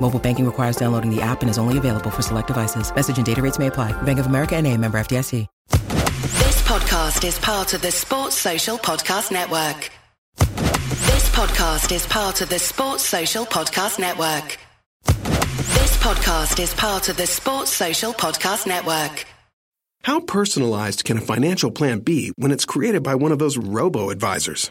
Mobile banking requires downloading the app and is only available for select devices. Message and data rates may apply. Bank of America and a member FDIC. This podcast is part of the Sports Social Podcast Network. This podcast is part of the Sports Social Podcast Network. This podcast is part of the Sports Social Podcast Network. How personalized can a financial plan be when it's created by one of those robo advisors?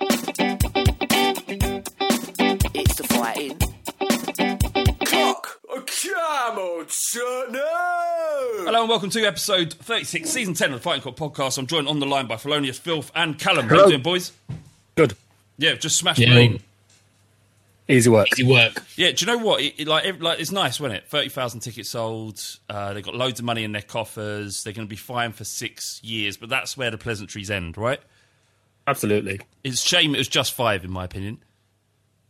It's the fighting. A camel. Hello and welcome to episode 36, season 10 of the Fighting Cock podcast. I'm joined on the line by Felonious Filth and Callum. Hello. How you doing, boys? Good. Yeah, just smashed yeah. Easy work. Easy work. Yeah, do you know what? It, it, like, it, like, it's nice, wasn't it? Thirty thousand tickets sold. Uh, they've got loads of money in their coffers. They're going to be fine for six years, but that's where the pleasantries end, right? Absolutely. It's a shame it was just five, in my opinion.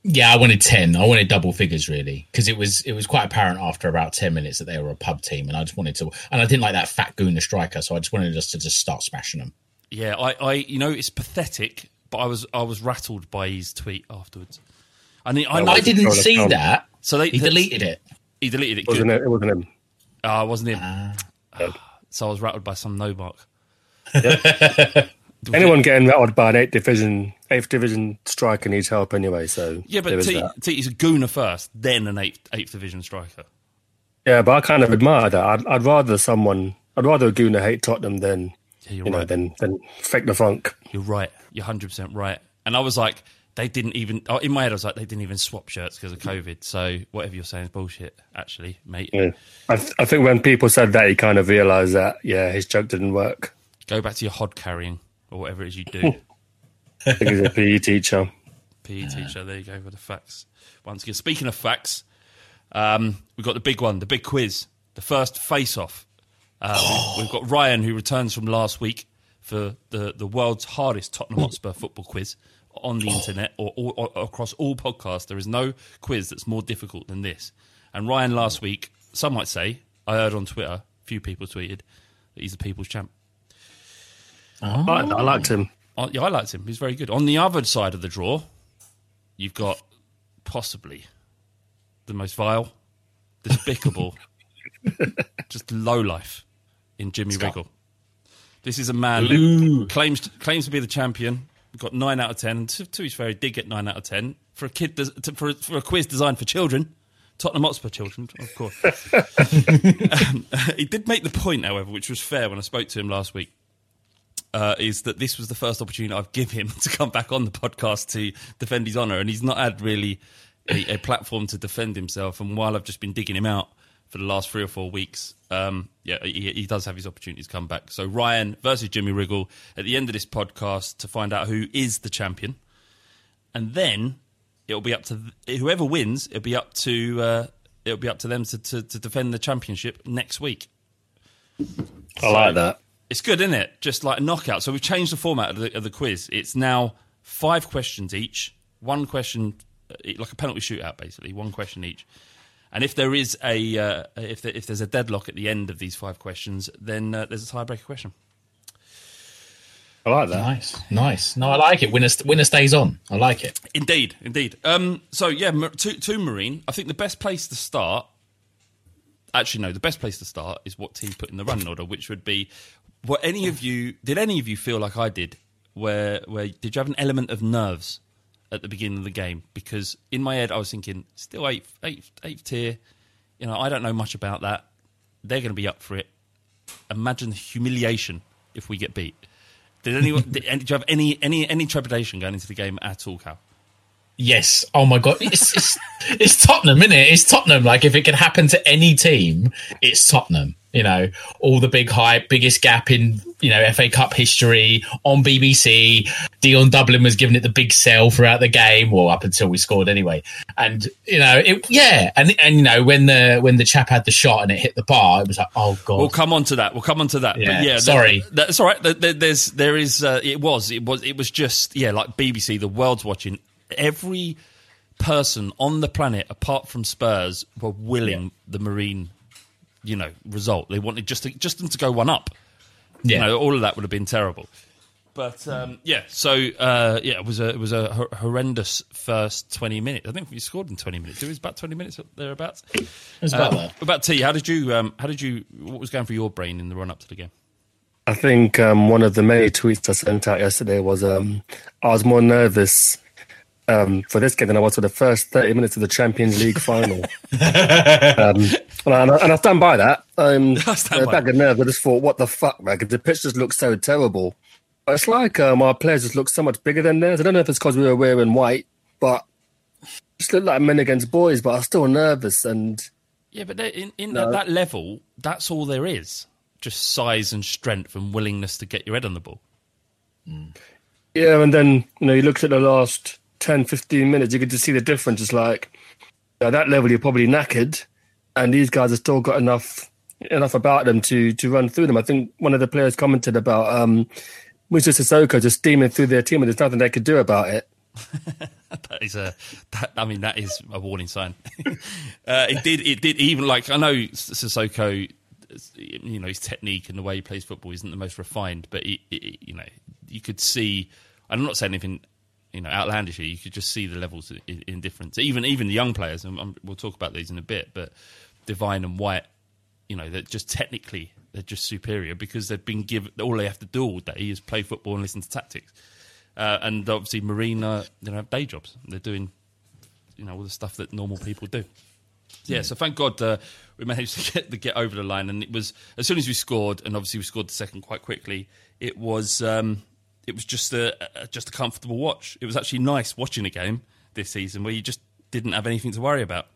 Yeah, I wanted ten. I wanted double figures really because it was it was quite apparent after about ten minutes that they were a pub team, and I just wanted to. And I didn't like that fat Gooner striker, so I just wanted us to just start smashing them. Yeah, I, I, you know, it's pathetic, but I was, I was rattled by his tweet afterwards. I mean, I know. I didn't see account. that. So they He deleted it. He deleted it. It wasn't, it, it wasn't him. Ah, it wasn't him. so I was rattled by some no mark. Anyone getting rattled by an eighth division, eighth division striker needs help anyway. So Yeah, but T, that. T, he's a gooner first, then an eighth, eighth division striker. yeah, but I kind of admire that. I'd, I'd rather someone, I'd rather a Gooner hate Tottenham than Yeah, you know than than fake the funk. You're right. You're hundred percent right. And I was like, they didn't even. oh, In my head, I was like, they didn't even swap shirts because of COVID. So whatever you're saying is bullshit. Actually, mate, Yeah. I, th- I think when people said that, he kind of realised that yeah, his joke didn't work. go back to your hod carrying or whatever it is you do. I think he's a PE teacher. PE teacher. There you go with the facts. Once again, speaking of facts, um, we've got the big one, the big quiz, the first face-off. We, we've got Ryan who returns from last week for the, the world's hardest Tottenham Hotspur football quiz on the internet or, or, or across all podcasts. There is no quiz that's more difficult than this. And Ryan last week, some might say, I heard on Twitter, a few people tweeted that he's the people's champ. I, I liked him. Oh, yeah, I liked him. He's very good. On the other side of the draw, you've got possibly the most vile, despicable, just low life in Jimmy Wriggle. This is a man who claims claims to be the champion. Got nine out of ten. To, to his fair, he did get nine out of ten for a kid to, for, for a quiz designed for children. Tottenham Hotspur children, of course. um, he did make the point, however, which was fair when I spoke to him last week uh, is that this was the first opportunity I've given him to come back on the podcast to defend his honour, and he's not had really a, a platform to defend himself. And while I've just been digging him out for the last three or four weeks, um, yeah, he, he does have his opportunity to come back. So Ryan versus Jimmy Wriggle at the end of this podcast to find out who is the champion, and then it'll be up to th- whoever wins. It'll be up to uh, it'll be up to them to, to, to defend the championship next week. I like that. It's good, isn't it? Just like a knockout. So we've changed the format of the, of the quiz. It's now five questions each, one question, uh, like a penalty shootout, basically, one question each. And if there is a uh, if there, if there's a deadlock at the end of these five questions, then uh, there's a tiebreaker question. I like that. Nice, nice. No, I like it. Winner, winner stays on. I like it. Indeed, indeed. Um, so yeah, Mar- to, to Marine, I think the best place to start. Actually, no. The best place to start is what team put in the running order, which would be. What any of you did? Any of you feel like I did? Where where did you have an element of nerves at the beginning of the game? Because in my head, I was thinking, still eighth, eighth, eighth tier. You know, I don't know much about that. They're going to be up for it. Imagine the humiliation if we get beat. Did anyone? did, did you have any any any trepidation going into the game at all, Cal? Yes. Oh my god. It's it's, it's Tottenham, isn't it? It's Tottenham. Like if it can happen to any team, it's Tottenham. You know, all the big hype, biggest gap in you know FA Cup history on BBC. Dion Dublin was giving it the big sell throughout the game, well up until we scored anyway. And you know, it yeah, and and you know when the when the chap had the shot and it hit the bar, it was like oh god. We'll come on to that. We'll come on to that. Yeah, but yeah, sorry. that- that's all right. There- there- There's there is uh, it was it was it was just yeah like BBC. The world's watching. Every person on the planet apart from Spurs were willing the Marine, you know, result. They wanted just to, just them to go one up. yeah. You know, all of that would have been terrible. But um, yeah, so uh, yeah, it was a it was a hor- horrendous first twenty minutes. I think we scored in twenty minutes. It was about twenty minutes thereabouts. it was about Uh, that. about T? How did you? Um, how did you? What was going through your brain in the run up to the game? I think um, one of the many tweets I sent out yesterday was um, I was more nervous um, for this game than I was for the first 30 minutes of the Champions League final. um, and, I, and I stand by that. Um, I stand a by bag of nerves. I just thought, what the fuck, man? 'Cause the pitch just looks so terrible. But it's like um, our players just look so much bigger than theirs. I don't know if it's because we were wearing white, but just look like men against boys. But I'm still nervous, and Yeah, but in, in No. that, that level, that's all there is. just size and strength and willingness to get your head on the ball. Yeah, and then you know you looked at the last 10, 15 minutes, you could just see the difference. It's like at that level you're probably knackered, and these guys have still got enough enough about them to to run through them. I think one of the players commented about um Moussa Sissoko just steaming through their team, and there's nothing they could do about it. that is a that, I mean that is a warning sign. uh, it did it did even like I know Sissoko you know his technique and the way he plays football isn't the most refined, but he, he, you know you could see. I'm not saying anything you know outlandish here. You could just see the levels in, in difference. Even even the young players, and I'm, we'll talk about these in a bit. But Devine and White, you know, they're just technically they're just superior because they've been given all they have to do all day is play football and listen to tactics. Uh, and obviously, Marina, they have day jobs. They're doing, you know, all the stuff that normal people do. Yeah, so thank God uh, we managed to get, to get over the line, and it was as soon as we scored, and obviously we scored the second quite quickly. It was um, it was just a, a, just a comfortable watch. It was actually nice watching a game this season where you just didn't have anything to worry about,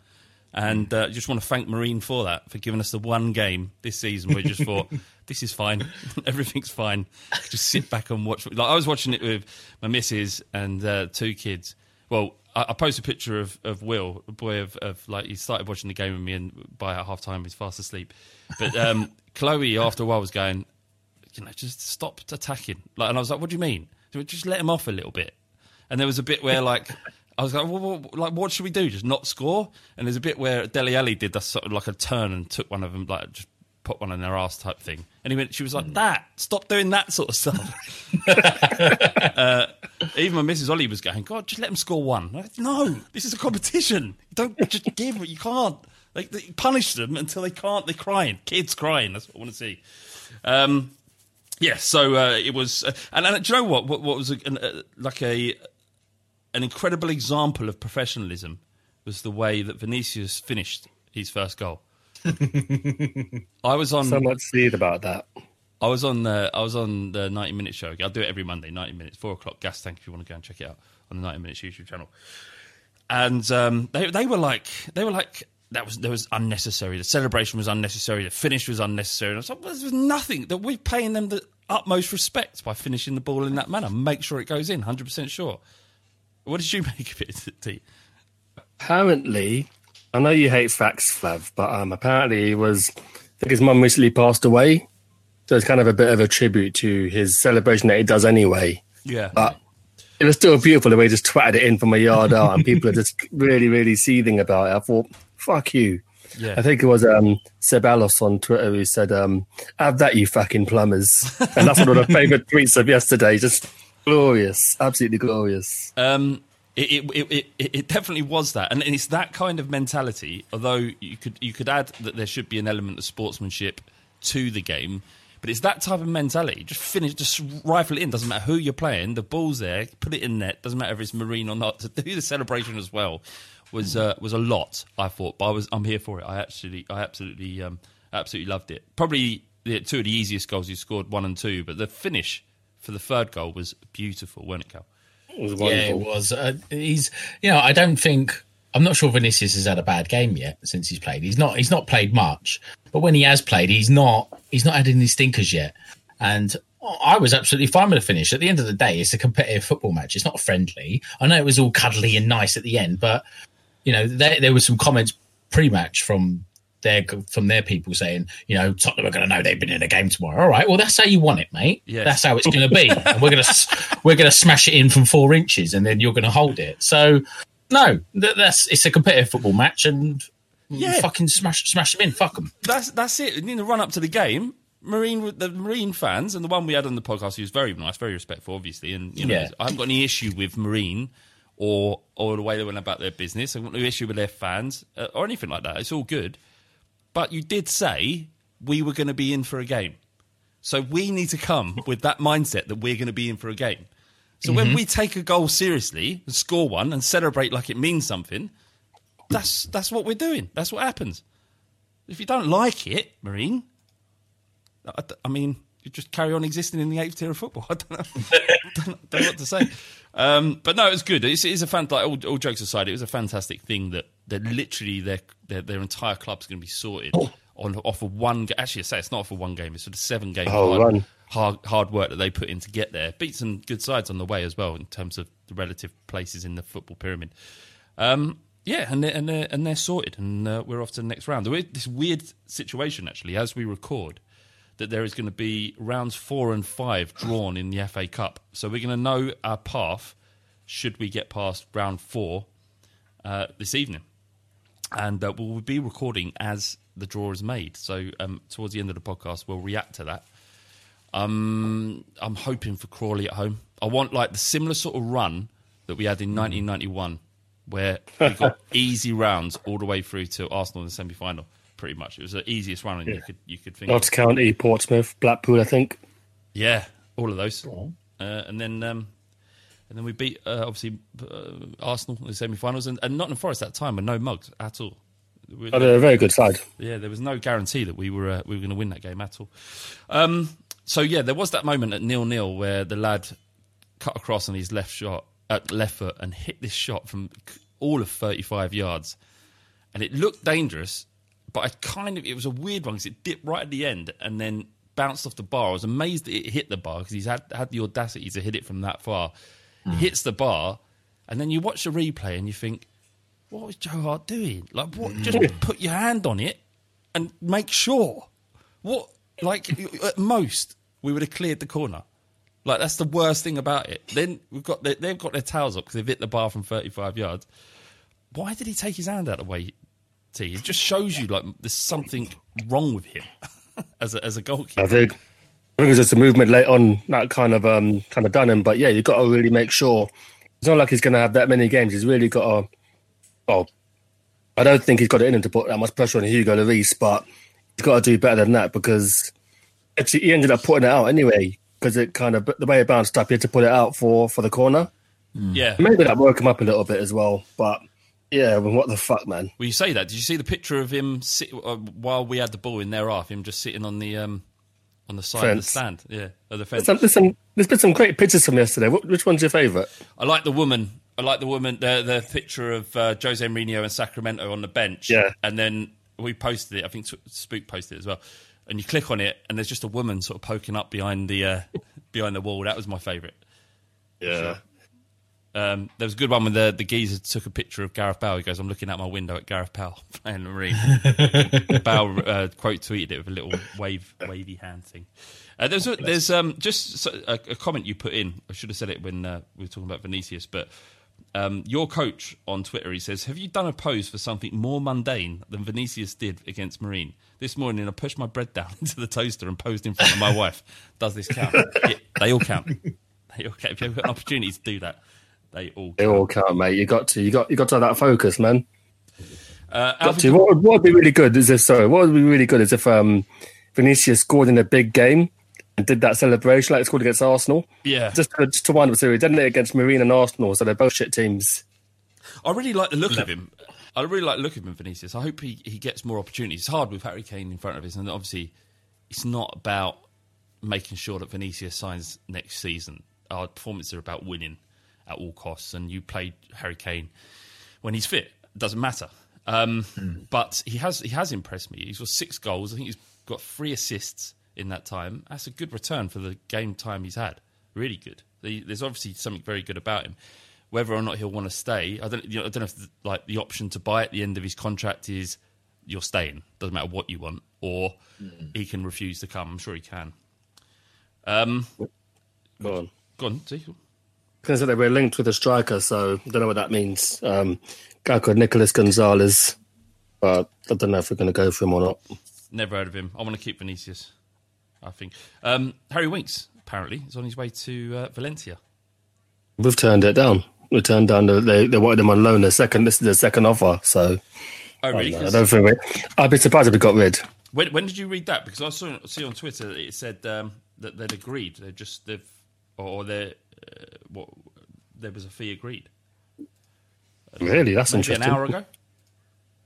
and uh, just want to thank Marine for that for giving us the one game this season where we just thought this is fine, everything's fine. Just sit back and watch. Like I was watching it with my missus and uh, two kids. Well, I, I posted a picture of, of Will, a boy of, of like he started watching the game with me, and by half time he's fast asleep. But um, Chloe, after a while, was going, you know, just stopped attacking. Like, and I was like, what do you mean? Just let him off a little bit. And there was a bit where like. I was like, well, well, like, what should we do? Just not score? And there's a bit where Dele Alli did that sort of like a turn and took one of them, like just put one in their ass type thing. And he went, she was like, that, stop doing that sort of stuff. uh, even my Mrs. Ollie was going, God, just let them score one. No, this is a competition. Don't just give it. You can't. Like, they punish them until they can't. They're crying. Kids crying. That's what I want to see. Um, yeah, so uh, it was, uh, and, and do you know what? What, what was a, an, uh, like a an incredible example of professionalism was the way that Vinicius finished his first goal. I was on so much said about that. I was on the I was on the ninety minute show. I'll do it every Monday, ninety minutes, four o'clock. Gas tank. If you want to go and check it out on the ninety minutes YouTube channel. And um, they they were like they were like that was that was unnecessary. The celebration was unnecessary. The finish was unnecessary. And I was like, well, there's nothing that we're paying them the utmost respect by finishing the ball in that manner. Make sure it goes in, hundred percent sure. What did you make of it, T? Apparently, I know you hate facts, Flav, but um, apparently he was. I think his mum recently passed away, so it's kind of a bit of a tribute to his celebration that he does anyway. Yeah, but it was still beautiful the way he just twatted it in from a yard out, and people are just really, really seething about it. I thought, fuck you. Yeah. I think it was um, Ceballos on Twitter who said, um, "Have that, you fucking plumbers," and that's one of the favourite tweets of yesterday. Just glorious, absolutely glorious. Um, it, it, it, it, definitely was that, and it's that kind of mentality. Although you could you could add that there should be an element of sportsmanship to the game, but it's that type of mentality. Just finish, just rifle it in. Doesn't matter who you're playing. The ball's there. Put it in net. Doesn't matter if it's marine or not. To do the celebration as well was uh, was a lot. I thought, but I was I'm here for it. I actually I absolutely um, absolutely loved it. Probably the, two of the easiest goals you scored, one and two, but the finish for the third goal was beautiful, wasn't it, Cal? It was yeah, it was. Uh, he's, you know, I don't think I'm not sure Vinicius has had a bad game yet since he's played. He's not. He's not played much, but when he has played, he's not. He's not had any stinkers yet. And I was absolutely fine with the finish. At the end of the day, it's a competitive football match. It's not friendly. I know it was all cuddly and nice at the end, but you know, there, there were some comments pre-match from their from their people saying, you know, Tottenham are going to know they've been in a game tomorrow. All right, well, that's how you want it, mate. Yes. That's how it's going to be. and we're going to we're going to smash it in from four inches, and then you're going to hold it. So, no, that, that's it's a competitive football match, and Yeah. fucking smash smash them in. Fuck them. That's that's it. In the run up to the game, Marine the Marine fans and the one we had on the podcast, he was very nice, very respectful, obviously, and you know, Yeah. I haven't got any issue with Marine or or the way they went about their business. I've got no issue with their fans uh, or anything like that. It's all good. But you did say we were going to be in for a game, so we need to come with that mindset that we're going to be in for a game. So when we take a goal seriously and score one and celebrate like it means something, that's that's what we're doing. That's what happens. If you don't like it, Marine, I, I mean, you just carry on existing in the eighth tier of football. I don't know, don't, don't know what to say. Um, but no, it was good. It's, it's a fan. Like all, all jokes aside, it was a fantastic thing that that literally their their, their entire club's going to be sorted on off of one. Actually, I say it's not off of one game. It's sort of seven game Oh, hard, hard hard work that they put in to get there. Beat some good sides on the way as well in terms of the relative places in the football pyramid. Um, yeah, and they're, and they're, and they're sorted, and uh, we're off to the next round. This weird situation actually as we record that there is going to be rounds four and five drawn in the FA Cup. So we're going to know our path should we get past round four uh, this evening. And uh, we'll be recording as the draw is made. So um, towards the end of the podcast, we'll react to that. Um, I'm hoping for Crawley at home. I want like the similar sort of run that we had in 1991, where we got easy rounds all the way through to Arsenal in the semi final. Pretty much, it was the easiest run you could you could think. of. Notts County, Portsmouth, Blackpool, I think. Yeah, all of those, uh, and then um, and then we beat uh, obviously uh, Arsenal in the semi-finals, and, and Nottingham Forest at that time were no mugs at all. We- Oh, they're a very good side. yeah, there was no guarantee that we were uh, we were going to win that game at all. Um, so yeah, there was that moment at nil nil where the lad cut across on his left shot at left foot and hit this shot from all of thirty five yards, and it looked dangerous, but I kind of it was a weird one because it dipped right at the end and then bounced off the bar. I was amazed that it hit the bar because he's had had the audacity to hit it from that far. It mm. hits the bar, and then you watch the replay and you think, what was Joe Hart doing? Like, what? Mm. Just put your hand on it and make sure. What? Like, at most, we would have cleared the corner. Like, that's the worst thing about it. Then we've got their, they've got their towels up because they've hit the bar from 35 yards. Why did he take his hand out of the way? T? It just shows you like there's something wrong with him as a as a goalkeeper. I think. I think it's just a movement late on that kind of um kind of done him. But yeah, you've got to really make sure. It's not like he's going to have that many games. He's really got to. Oh, I don't think he's got it in him to put that much pressure on Hugo Lloris, but he's got to do better than that because actually he ended up putting it out anyway because it kind of the way it bounced up, he had to put it out for for the corner. Yeah. Maybe that woke him up a little bit as well, but yeah, well, what the fuck, man? Well, you say that. Did you see the picture of him sit, uh, while we had the ball in their half? Him just sitting on the um, on the side of the stand. Yeah, of the There's fence. some, there's some there's been some great pictures from yesterday. Wh- Which one's your favourite? I like the woman. I like the woman. The the picture of uh, Jose Mourinho and Sacramento on the bench. Yeah. and then we posted it. I think Spook posted it as well. And you click on it, and there's just a woman sort of poking up behind the uh, behind the wall. That was my favourite. Yeah. Um, there was a good one when the, the geezer took a picture of Gareth Bale. He goes, I'm looking out my window at Gareth Bale playing the Marine. Bale uh, quote tweeted it with a little wave wavy hand thing. Uh, there's a, there's um, just a, a comment you put in. I should have said it when uh, we were talking about Vinicius, but um, your coach on Twitter, he says, Have you done a pose for something more mundane than Vinicius did against Marine? This morning I pushed my bread down into the toaster and posed in front of my wife. Does this count? Yeah, they all count. They all count. If you've got an opportunity to do that, they all They all count, mate. You got to, you got, you got to have that focus, man. Uh, Got to. What, would- what would be really good is if sorry, what would be really good is if um, Vinicius scored in a big game and did that celebration like he scored against Arsenal. Yeah. just to, just to wind up the series, didn't it against Marine and Arsenal? So they're both shit teams. I really like the look of him. I really like the look of him, Vinicius. I hope he, he gets more opportunities. It's hard with Harry Kane in front of us, and obviously, it's not about making sure that Vinicius signs next season. Our performances are about winning at all costs, and you play Harry Kane when he's fit. It doesn't matter. Um, But he has he has impressed me. He's got six goals. I think he's got three assists in that time. That's a good return for the game time he's had. Really good. There's obviously something very good about him. Whether or not he'll want to stay, I don't. You know, I don't know if the, like the option to buy at the end of his contract is you're staying. Doesn't matter what you want, or he can refuse to come. I'm sure he can. Um, Go on. go on. See. Because they were linked with a striker, so I don't know what that means. Um, guy called Nicholas Gonzalez, but I don't know if we're going to go for him or not. Never heard of him. I want to keep Vinicius. I think um, Harry Winks apparently is on his way to uh, Valencia. We've turned it down. We turned down. The, they they wanted him on loan. The second, this is the second offer. So Oh, really? I 'Cause don't think we. I'd be surprised if we got rid. when, when did you read that? Because I saw see on Twitter that it said um, that they'd agreed. They just they've or they uh, what there was a fee agreed. Really, that's Maybe interesting. an hour ago.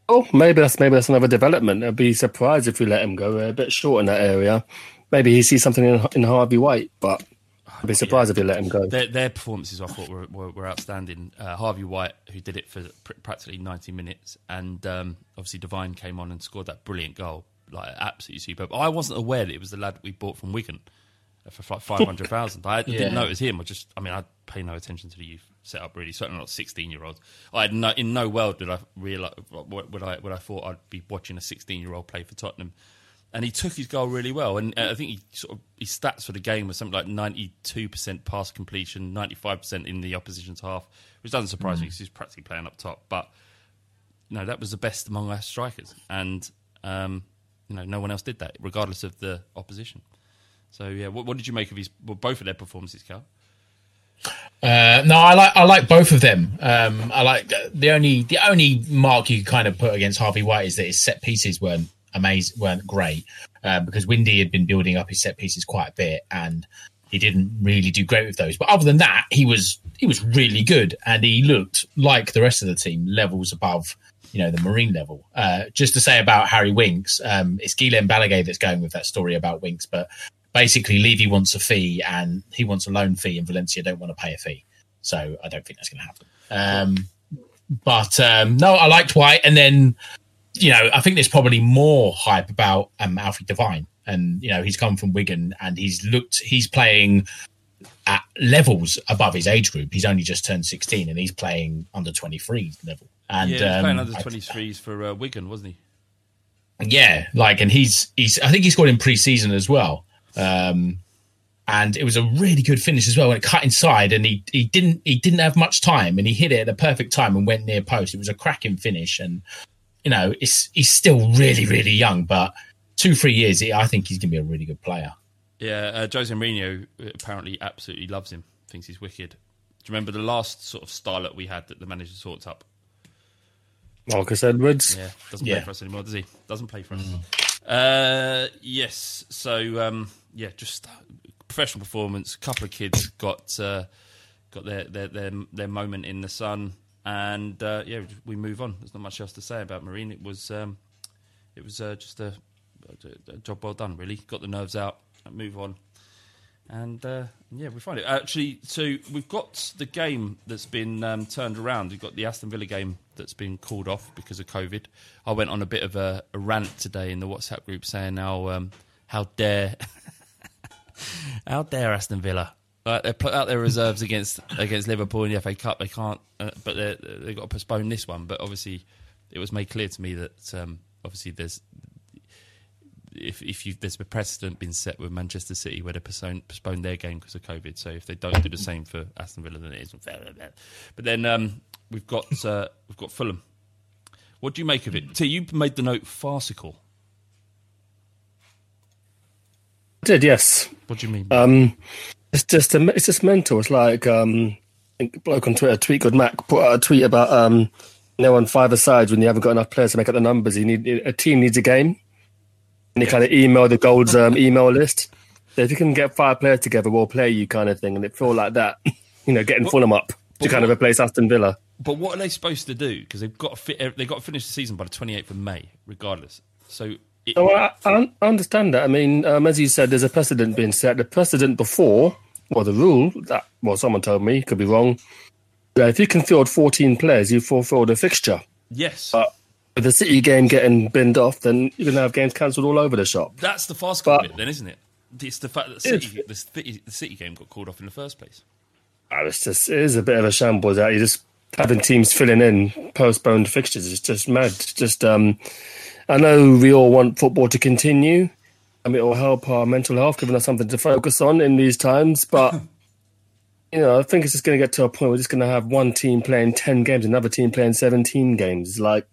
Oh, maybe that's maybe that's another development. I'd be surprised if we let him go. We're a bit short in that area. Maybe he sees something in, in Harvey White, but I'd be surprised if we let him go. Their, their performances, I thought, were, were, were outstanding. Uh, Harvey White, who did it for pr- practically 90 minutes, and um, obviously Devine came on and scored that brilliant goal. like absolutely superb. I wasn't aware that it was the lad we bought from Wigan for like five hundred thousand. I Yeah. didn't know it was him. I just, I mean, I pay no attention to the youth setup really. Certainly not sixteen year olds. I had no, in no world did I realize what would I would I thought I'd be watching a sixteen year old play for Tottenham. And he took his goal really well, and uh, I think he sort of his stats for the game was something like ninety two percent pass completion, ninety five percent in the opposition's half, which doesn't surprise me because he's practically playing up top. But no, that was the best among our strikers, and um, you know no one else did that, regardless of the opposition. So yeah, what, what did you make of his well, both of their performances, Carl? Uh, no, I like I like both of them. Um, I like the only the only mark you kind of put against Harvey White is that his set pieces weren't amazing, weren't great uh, because Windy had been building up his set pieces quite a bit and he didn't really do great with those. But other than that, he was he was really good and he looked like the rest of the team levels above you know the Marine level. Uh, just to say about Harry Winks, um, it's Guilherme Balaguer that's going with that story about Winks, but basically Levy wants a fee and he wants a loan fee and Valencia don't want to pay a fee. So I don't think that's going to happen. Um, but um, no, I liked White. And then, you know, I think there's probably more hype about um, Alfie Devine. And, you know, he's come from Wigan and he's looked, he's playing at levels above his age group. He's only just turned 16 and he's playing under 23 level. And yeah, um, playing under I- twenty threes for uh, Wigan, wasn't he? yeah, like, and he's he's. I think he scored in pre-season as well. Um, and it was a really good finish as well. When it cut inside, and he he didn't he didn't have much time, and he hit it at the perfect time and went near post. It was a cracking finish, and you know, it's he's still really really young, but two three years, I think he's going to be a really good player. Yeah, uh, Jose Mourinho apparently absolutely loves him. Thinks he's wicked. Do you remember the last sort of starlet we had that the manager sorts up? Marcus Edwards. Yeah, doesn't Yeah. play for us anymore, does he? Doesn't play for us. Uh, yes. So um, yeah, just professional performance. A couple of kids got uh, got their, their their their moment in the sun, and uh, yeah, we move on. There's not much else to say about Marine. It was um, it was uh, just a, a job well done. Really got the nerves out. Move on. And uh, yeah, we find it actually. So we've got the game that's been um, turned around. We've got the Aston Villa game that's been called off because of COVID. I went on a bit of a, a rant today in the WhatsApp group saying how um, how dare how dare Aston Villa. They put out their reserves against against Liverpool in the FA Cup. They can't, uh, but they they've got to postpone this one. But obviously, it was made clear to me that um, obviously there's if if you there's a precedent been set with Manchester City where they postponed, postponed their game because of COVID. So if they don't do the same for Aston Villa, then it isn't fair. But then um, we've got uh, we've got Fulham. What do you make of it? T, you made the note farcical. I did, yes. What do you mean? Um, it's just a, it's just mental. It's like um, a bloke on Twitter, Tweet Good Mac, put out a tweet about um, you know, on five sides when you haven't got enough players to make up the numbers, you need a team needs a game, and you kind of email the goals um, email list. So if you can get five players together, we'll play you, kind of thing, and it feel like that. You know, getting Fulham up to kind of replace Aston Villa. But what are they supposed to do? Because they've got to fit, they've got to finish the season by the 28th of May, regardless. So So I, I understand that. I mean, um, as you said, there's a precedent being set. The precedent before, well, the rule that well, someone told me could be wrong. That if you can field 14 players, you fulfil the fixture. yes, But with the City game getting binned off, then you're gonna have games cancelled all over the shop. that's the fast but- bit, then, isn't it? It's the fact that City, the, City, the City game got called off in the first place. Oh, it's just it is a bit of a shambles out. You just having teams filling in postponed fixtures is just mad. It's Just um, I know we all want football to continue, and it will help our mental health, giving us something to focus on in these times. But you know, I think it's just going to get to a point where we're just going to have one team playing ten games, another team playing seventeen games, like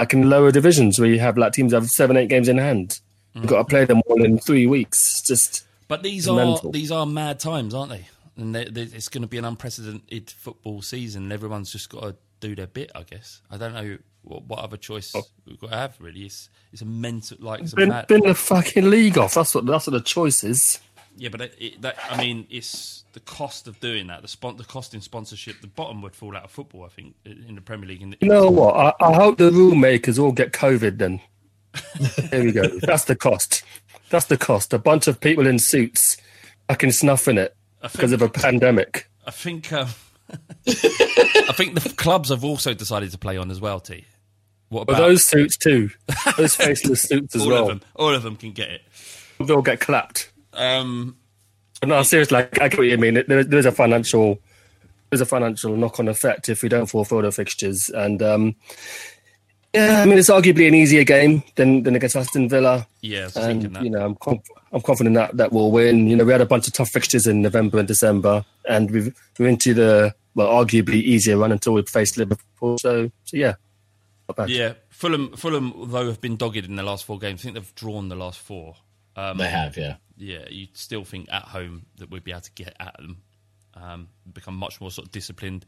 like in lower divisions where you have like teams have seven, eight games in hand. You've got to play them all in three weeks. It's just But these are mental. these are mad times, aren't they? And they, they, it's going to be an unprecedented football season. and Everyone's just got to do their bit, I guess. I don't know what, what other choice we've got to have. Really, it's it's a mental like it's a been, mad. been the fucking league off. That's what that's what the choice is. Yeah, but it, it, that I mean, it's the cost of doing that. The spon- the cost in sponsorship. The bottom would fall out of football. I think in the Premier League. And You know what? I, I hope the rule makers all get COVID then. there we go. That's the cost. That's the cost. A bunch of people in suits fucking snuffing it because of a pandemic. I think um, I think the clubs have also decided to play on as well. T. What But about those suits too. Those faceless suits as all well. of them? All of them can get it. They'll get clapped. Um, no, seriously, like, I get what you mean. There, there's a financial, there's a financial knock-on effect if we don't fulfil the fixtures, and um, yeah, I mean it's arguably an easier game than than against Aston Villa. yeah, and that. you know, I'm conf- I'm confident that that we'll win. You know, we had a bunch of tough fixtures in November and December, and we've we're into the well, arguably easier run until we face Liverpool. So, so yeah, Yeah, Fulham, Fulham, though have been dogged in the last four games. I think they've drawn the last four. Um, They have, yeah. yeah, you still think at home that we'd be able to get at them, um, become much more sort of disciplined.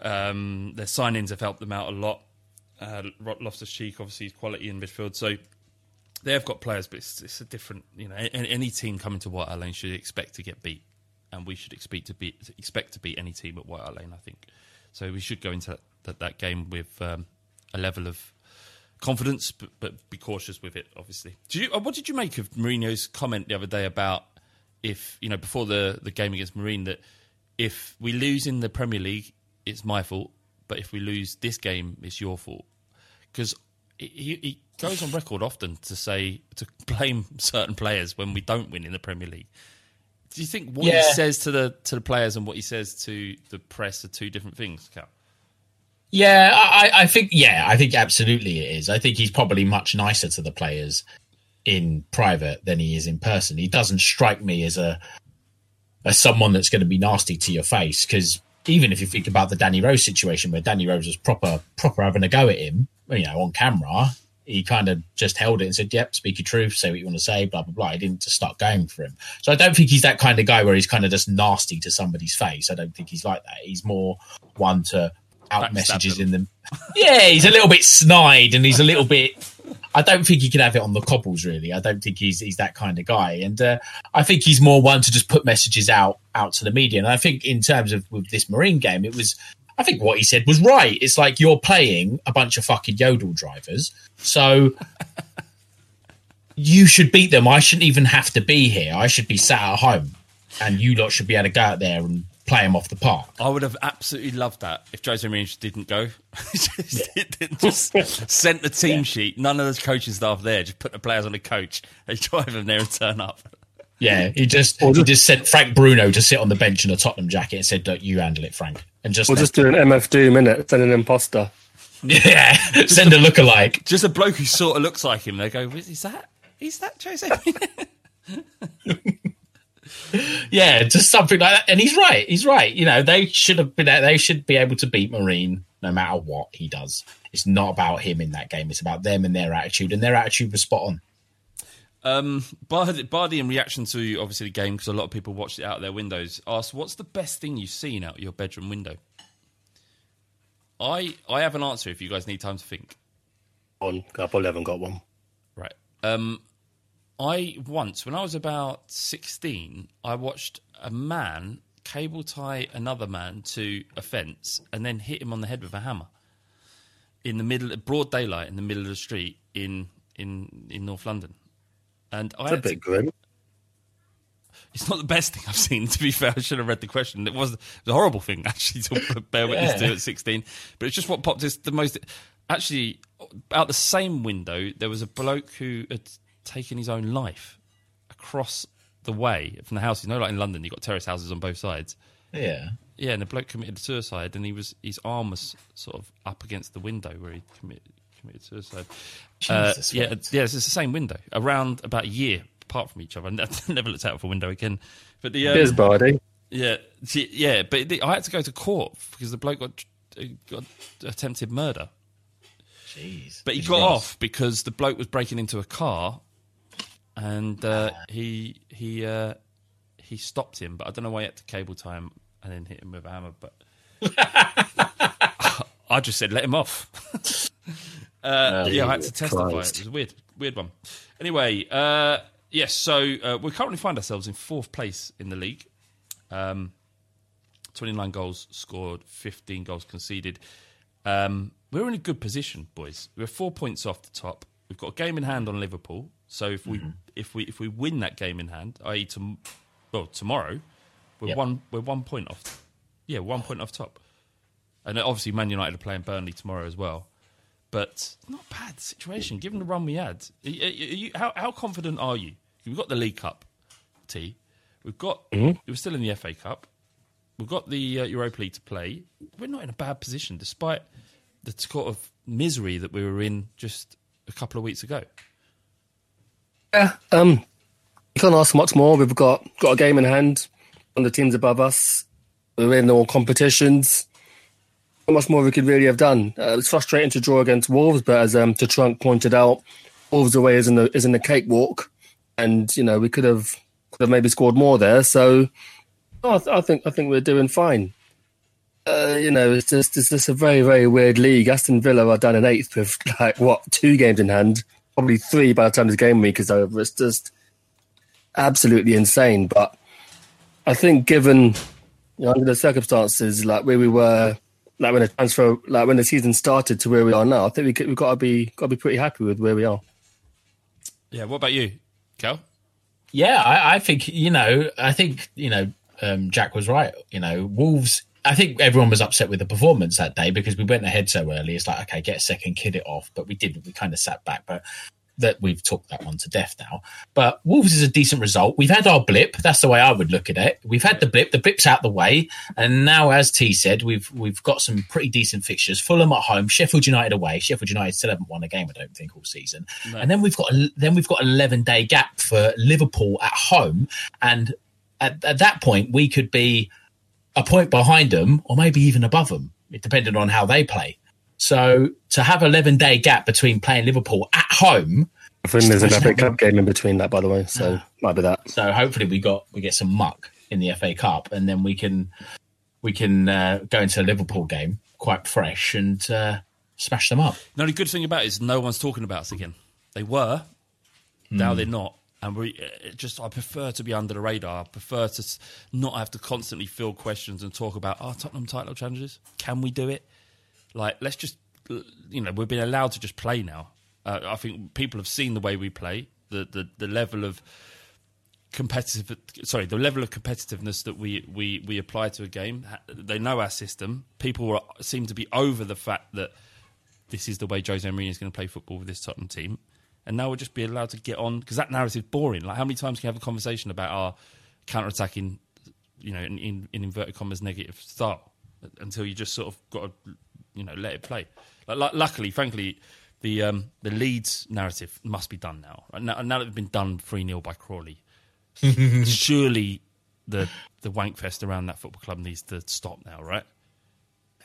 Um, their signings have helped them out a lot. Uh, Loftus Cheek, obviously, is quality in midfield, so they have got players, but it's, it's a different. You know, any, any team coming to White Hart Lane should expect to get beat, and we should expect to beat expect to beat any team at White Hart Lane. I think so. We should go into that, that, that game with um, a level of confidence, but, but be cautious with it. Obviously, did you, uh, what did you make of Mourinho's comment the other day about if you know before the the game against Marine that if we lose in the Premier League, it's my fault, but if we lose this game, it's your fault because he, he goes on record often to say to blame certain players when we don't win in the Premier League. Do you think what Yeah. he says to the to the players and what he says to the press are two different things, Cal? Yeah, I, I think yeah, I think absolutely it is. I think he's probably much nicer to the players in private than he is in person. He doesn't strike me as a as someone that's going to be nasty to your face because even if you think about the Danny Rose situation where Danny Rose was proper proper having a go at him, you know, on camera, he kind of just held it and said, "Yep, speak your truth, say what you want to say, blah blah blah." He didn't just start going for him. So I don't think he's that kind of guy where he's kind of just nasty to somebody's face. I don't think he's like that. He's more one to out messages in them. Yeah, he's a little bit snide and he's a little bit. I don't think he can have it on the cobbles. Really, I don't think he's he's that kind of guy. And uh, I think he's more one to just put messages out out to the media. And I think in terms of with this Marine game, it was. I think what he said was right. It's like you're playing a bunch of fucking yodel drivers, so you should beat them. I shouldn't even have to be here. I should be sat at home, and you lot should be able to go out there and play him off the park. I would have absolutely loved that if Jose Mourinho didn't go. just, didn't just sent the team sheet. None of the coaching staff there. Just put the players on the coach. They drive them there and turn up. Yeah, he just he just sent Frank Bruno to sit on the bench in a Tottenham jacket and said, "Don't you handle it, Frank." And just, We'll just do an MF Doom minute, send an imposter. yeah, send a lookalike. Just a bloke who sort of looks like him. They go, "Is that? Is that Jose?" Mourinho?" Yeah, just something like that. And he's right. He's right. You know, they should have been. They should be able to beat Marine no matter what he does. It's not about him in that game. It's about them and their attitude. And their attitude was spot on. Um, Bardi, Bardi, in reaction to obviously the game, because a lot of people watched it out their windows, asked, "What's the best thing you've seen out your bedroom window?" I I have an answer if you guys need time to think. On, I probably haven't got one. Right. Um, I once, when I was about sixteen, I watched a man cable tie another man to a fence and then hit him on the head with a hammer in the middle, of broad daylight, in the middle of the street in in in North London. And I It's a had to- bit grim. it's not the best thing I've seen. To be fair, I should have read the question. It was, it was a horrible thing actually to bear witness Yeah. to at sixteen. But it's just what popped. It's the most. Actually, out the same window, there was a bloke who had taken his own life across the way from the house. You know, like in London, you've got terrace houses on both sides. Yeah. Yeah, and the bloke committed suicide, and he was his arm was sort of up against the window where he committed committed suicide. Uh, yeah, what? yeah, it's the same window around about a year apart from each other. I never looked out of a window again. But the um, Cheers, Bardi. yeah, yeah, but the, I had to go to court because the bloke got got attempted murder. Jeez. But he got rough. off because the bloke was breaking into a car, and uh, he he uh, he stopped him. But I don't know why he had to cable time and then hit him with a hammer. But I just said let him off. uh, yeah, I had to testify. Christ. It was a weird, weird one. Anyway, uh, yes. so uh, we currently find ourselves in fourth place in the league. Um, 29 goals scored, 15 goals conceded. Um, we're in a good position, boys. We're four points off the top. We've got a game in hand on Liverpool. So if we if we if we win that game in hand, i.e. tom- well tomorrow, we're Yep. one we're one point off. Yeah, one point off top. And obviously Man United are playing Burnley tomorrow as well. but not bad situation given the run we had. Are you- how, how confident are you? We've got the League Cup, T. We've got. We're still in the FA Cup. We've got the uh, Europa League to play. We're not in a bad position, despite the sort of misery that we were in just a couple of weeks ago. Yeah, um, you can't ask much more. We've got got a game in hand on the teams above us. We're in all competitions. Not much more we could really have done. Uh, it's frustrating to draw against Wolves, but as um, to Trunk pointed out, Wolves away isn't isn't a cakewalk, and you know we could have could have maybe scored more there. So no, I, th- I think I think we're doing fine. Uh, you know, it's just it's just a very very weird league. Aston Villa are down in eighth with like what two games in hand, probably three by the time this game week is over. It's just absolutely insane. But I think given you know, under the circumstances, like where we were, like when the transfer, like when the season started to where we are now, I think we could, we've got to be got to be pretty happy with where we are. Yeah. What about you, Cal? Yeah, I, I think you know. I think you know. Um, Jack was right. You know, Wolves. I think everyone was upset with the performance that day because we went ahead so early. It's like, okay, get a second, kid it off, but we didn't. We kind of sat back, but that we've talked that one to death now. But Wolves is a decent result. We've had our blip. That's the way I would look at it. We've had the blip. The blip's out the way, and now, as T said, we've we've got some pretty decent fixtures. Fulham at home, Sheffield United away. Sheffield United still haven't won a game, I don't think, all season. And then we've got then we've got an eleven day gap for Liverpool at home, and at, at that point we could be a point behind them, or maybe even above them, depending on how they play. So to have eleven day gap between playing Liverpool at home. I think there's an FA Cup game in between that, by the way, so might be that. So hopefully we got we get some muck in the FA Cup, and then we can we can uh, go into a Liverpool game quite fresh and uh, smash them up. The only good thing about it is no one's talking about us again. They were, now they're not. And we just, I prefer to be under the radar. I prefer to not have to constantly field questions and talk about, oh, Tottenham title challenges. Can we do it? Like, let's just, you know, we've been allowed to just play now. Uh, I think people have seen the way we play, the, the, the level of competitive sorry the level of competitiveness that we we we apply to a game they know our system people are, seem to be over the fact that this is the way Jose Mourinho is going to play football with this Tottenham team and now we'll just be allowed to get on because that narrative is boring like how many times can you have a conversation about our counter-attacking you know in, in, in inverted commas negative style until you just sort of got to you know let it play like, lu- luckily frankly the um, the Leeds narrative must be done now. Now, now that it's been done 3 0 by Crawley, surely the the wank fest around that football club needs to stop now, right?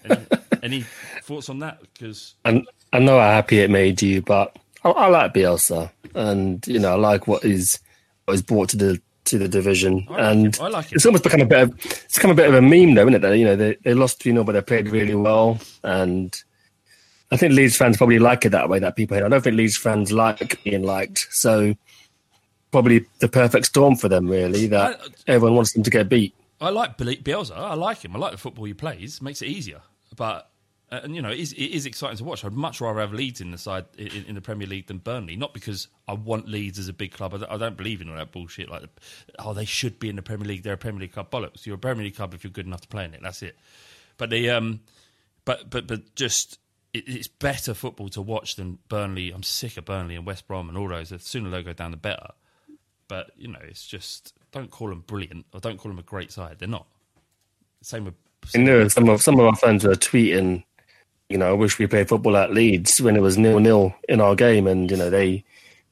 Any, any thoughts on that? Because And I know how happy it made you, but I, I like Bielsa, and you know I like what is what is brought to the to the division, I like and. I like it's almost become a bit of it's become a bit of a meme, though, isn't it? That you know they they lost, you know, but they played really well, and I think Leeds fans probably like it that way. That people, I don't think Leeds fans like being liked, so probably the perfect storm for them, really. That I- everyone wants them to get beat. I like Bielsa. I like him. I like the football he plays. Makes it easier. But uh, and you know, it is, it is exciting to watch. I'd much rather have Leeds in the side in, in the Premier League than Burnley. Not because I want Leeds as a big club. I don't, I don't believe in all that bullshit. Like, oh, they should be in the Premier League. They're a Premier League club. Bollocks. You're a Premier League club if you're good enough to play in it. That's it. But they, um, but but but just. It, it's better football to watch than Burnley. I'm sick of Burnley and West Brom and all those. The sooner they go down, the better. But you know, it's just don't call them brilliant or don't call them a great side. They're not. Same with I know some of some of our fans were tweeting, you know, I wish we played football at Leeds when it was nil nil in our game, and you know they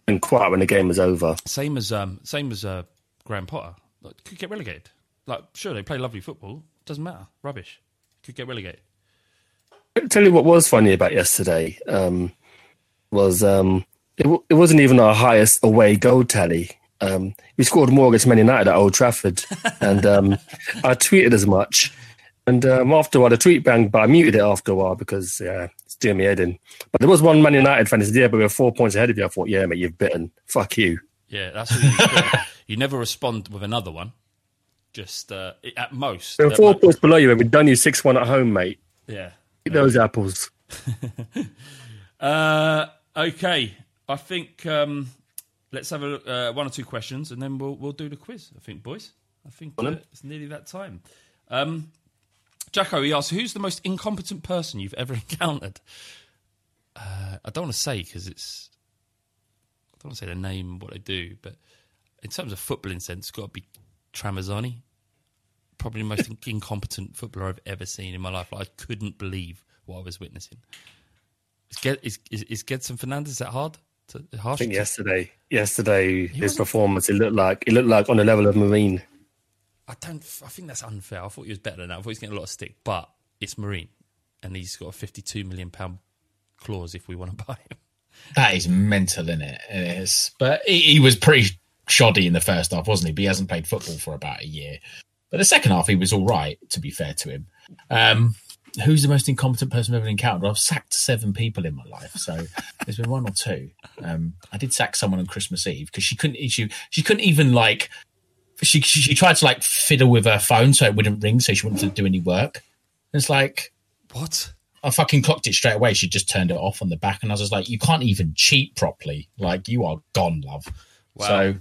didn't quiet when the game was over. same as um same as uh, Graham Potter. Like, could get relegated. Like sure they play lovely football. Doesn't matter. Rubbish. Could get relegated. I'll tell you what was funny about yesterday um, was um, it, w- it wasn't even our highest away goal tally. Um, we scored more against Man United at Old Trafford, and um, I tweeted as much. And um, after a while, the tweet banged, but I muted it after a while because yeah, it's doing me head in. But there was one Man United fan who said, "Yeah, but we're four points ahead of you." I thought, "Yeah, mate, you've bitten. Fuck you." Yeah, that's what you, you never respond with another one. Just uh, at most. We're four points below you, and we've done you six one at home, mate. yeah. Eat those apples. Uh, okay, I think um, let's have a look, uh, one or two questions, and then we'll we'll do the quiz. I think, boys. I think uh, it's nearly that time. Um, Jacko, he asks, "Who's the most incompetent person you've ever encountered?" uh, I don't want to say because it's I don't want to say the name what they do, but in terms of footballing sense, it's got to be Tramezzani. Probably the most incompetent footballer I've ever seen in my life. Like, I couldn't believe what I was witnessing. Is, Get, is, is, is Gedson Fernandes that hard? To, harsh I think yesterday, yesterday his wasn't- performance, it looked like it looked like on the level of Marine. I don't. I think that's unfair. I thought he was better than that. I thought he was getting a lot of stick, but it's Marine, and he's got a fifty-two million pound clause if we want to buy him. That is mental, in it? It is. But he, he was pretty shoddy in the first half, wasn't he? But he hasn't played football for about a year. But the second half, he was all right. To be fair to him, um, who's the most incompetent person I've ever encountered? I've sacked seven people in my life, so there's been one or two. Um, I did sack someone on Christmas Eve because she couldn't. She she couldn't even like. She, she she tried to like fiddle with her phone so it wouldn't ring, so she wouldn't do any work. It's like What? I fucking clocked it straight away. She just turned it off on the back, and I was just like, "You can't even cheat properly. Like you are gone, love." Wow. So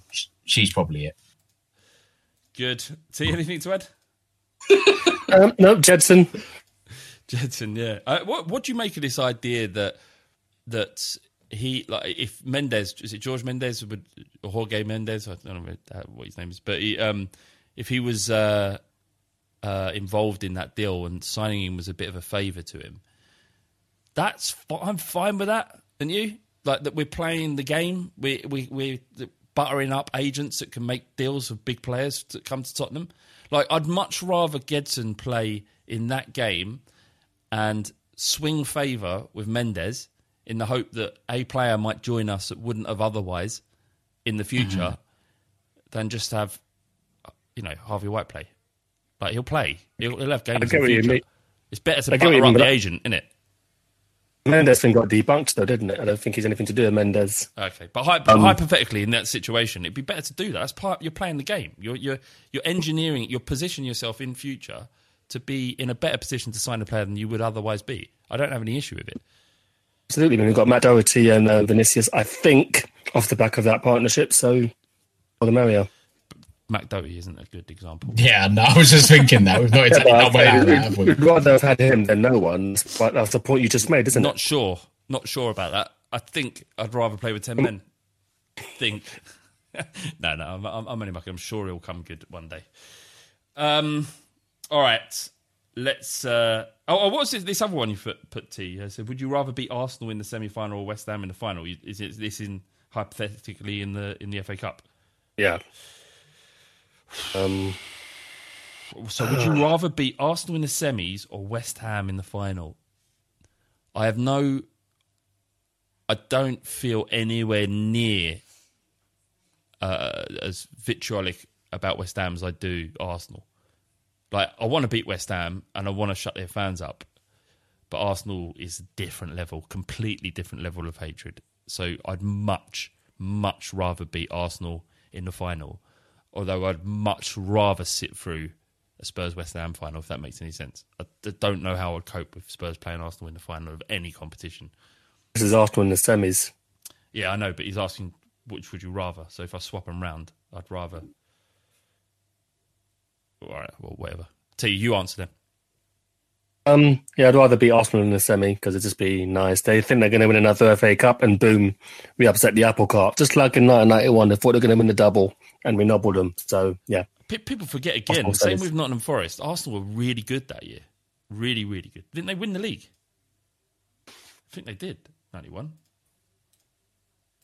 she's probably it. Good. See anything to add? Um, no, Gedson. Gedson, yeah. Uh, what what do you make of this idea that that he like if Mendes is it George Mendes or Jorge Mendes I don't know what his name is, but he, um, if he was uh, uh, involved in that deal and signing him was a bit of a favour to him, that's I'm fine with that. And you like that we're playing the game. We we we're buttering up agents that can make deals with big players that come to Tottenham. Like I'd much rather Gedson play in that game and swing favour with Mendes in the hope that a player might join us that wouldn't have otherwise in the future than just have you know Harvey White play. Like he'll play, he'll, he'll have games. I in the what you future. mean. It's better to get what you butter up the but agent, isn't it? Mendes thing got debunked though, didn't it? I don't think he's anything to do with Mendes. Okay, but hy- Um, hypothetically, in that situation, it'd be better to do that. That's part. You're playing the game. You're you're you're engineering. You're positioning yourself in future to be in a better position to sign a player than you would otherwise be. I don't have any issue with it. Absolutely. I mean, we've got Matt Doherty and uh, Vinicius, I think, off the back of that partnership. So, all the merrier. Matt Doherty isn't a good example. Yeah, no, I was just thinking that we've not Yeah, exactly but not went out of that, have we? we'd rather have had him than no one. But that's the point you just made, isn't Not it? Not sure. Not sure about that. I think I'd rather play with ten men. think. no, no, I'm, I'm, I'm only mucking. I'm sure he'll come good one day. Um, all right. Let's. Uh, oh, oh, what this, this other one you put, put T? I said, would you rather beat Arsenal in the semi final or West Ham in the final? Is it, this in hypothetically in the in the FA Cup? Yeah. Um, So, would you rather beat Arsenal in the semis or West Ham in the final? I have no. I don't feel anywhere near uh, as vitriolic about West Ham as I do Arsenal. Like, I want to beat West Ham and I want to shut their fans up, but Arsenal is a different level, completely different level of hatred. So, I'd much, much rather beat Arsenal in the final, although I'd much rather sit through a Spurs West Ham final, if that makes any sense. I don't know how I'd cope with Spurs playing Arsenal in the final of any competition. this is Arsenal in the semis. Yeah, I know, but he's asking which would you rather. So if I swap them round, I'd rather. All right, well, whatever. T, you answer them. Um, yeah, I'd rather beat Arsenal in the semi because it'd just be nice. They think they're going to win another FA Cup, and boom, we upset the apple cart. Just like in 1991, they thought they were going to win the double, and we nobbled them. So yeah, P- people forget again. Arsenal Same semis. with Nottingham Forest. Arsenal were really good that year. Really, really good. Didn't they win the league? I think they did. 91.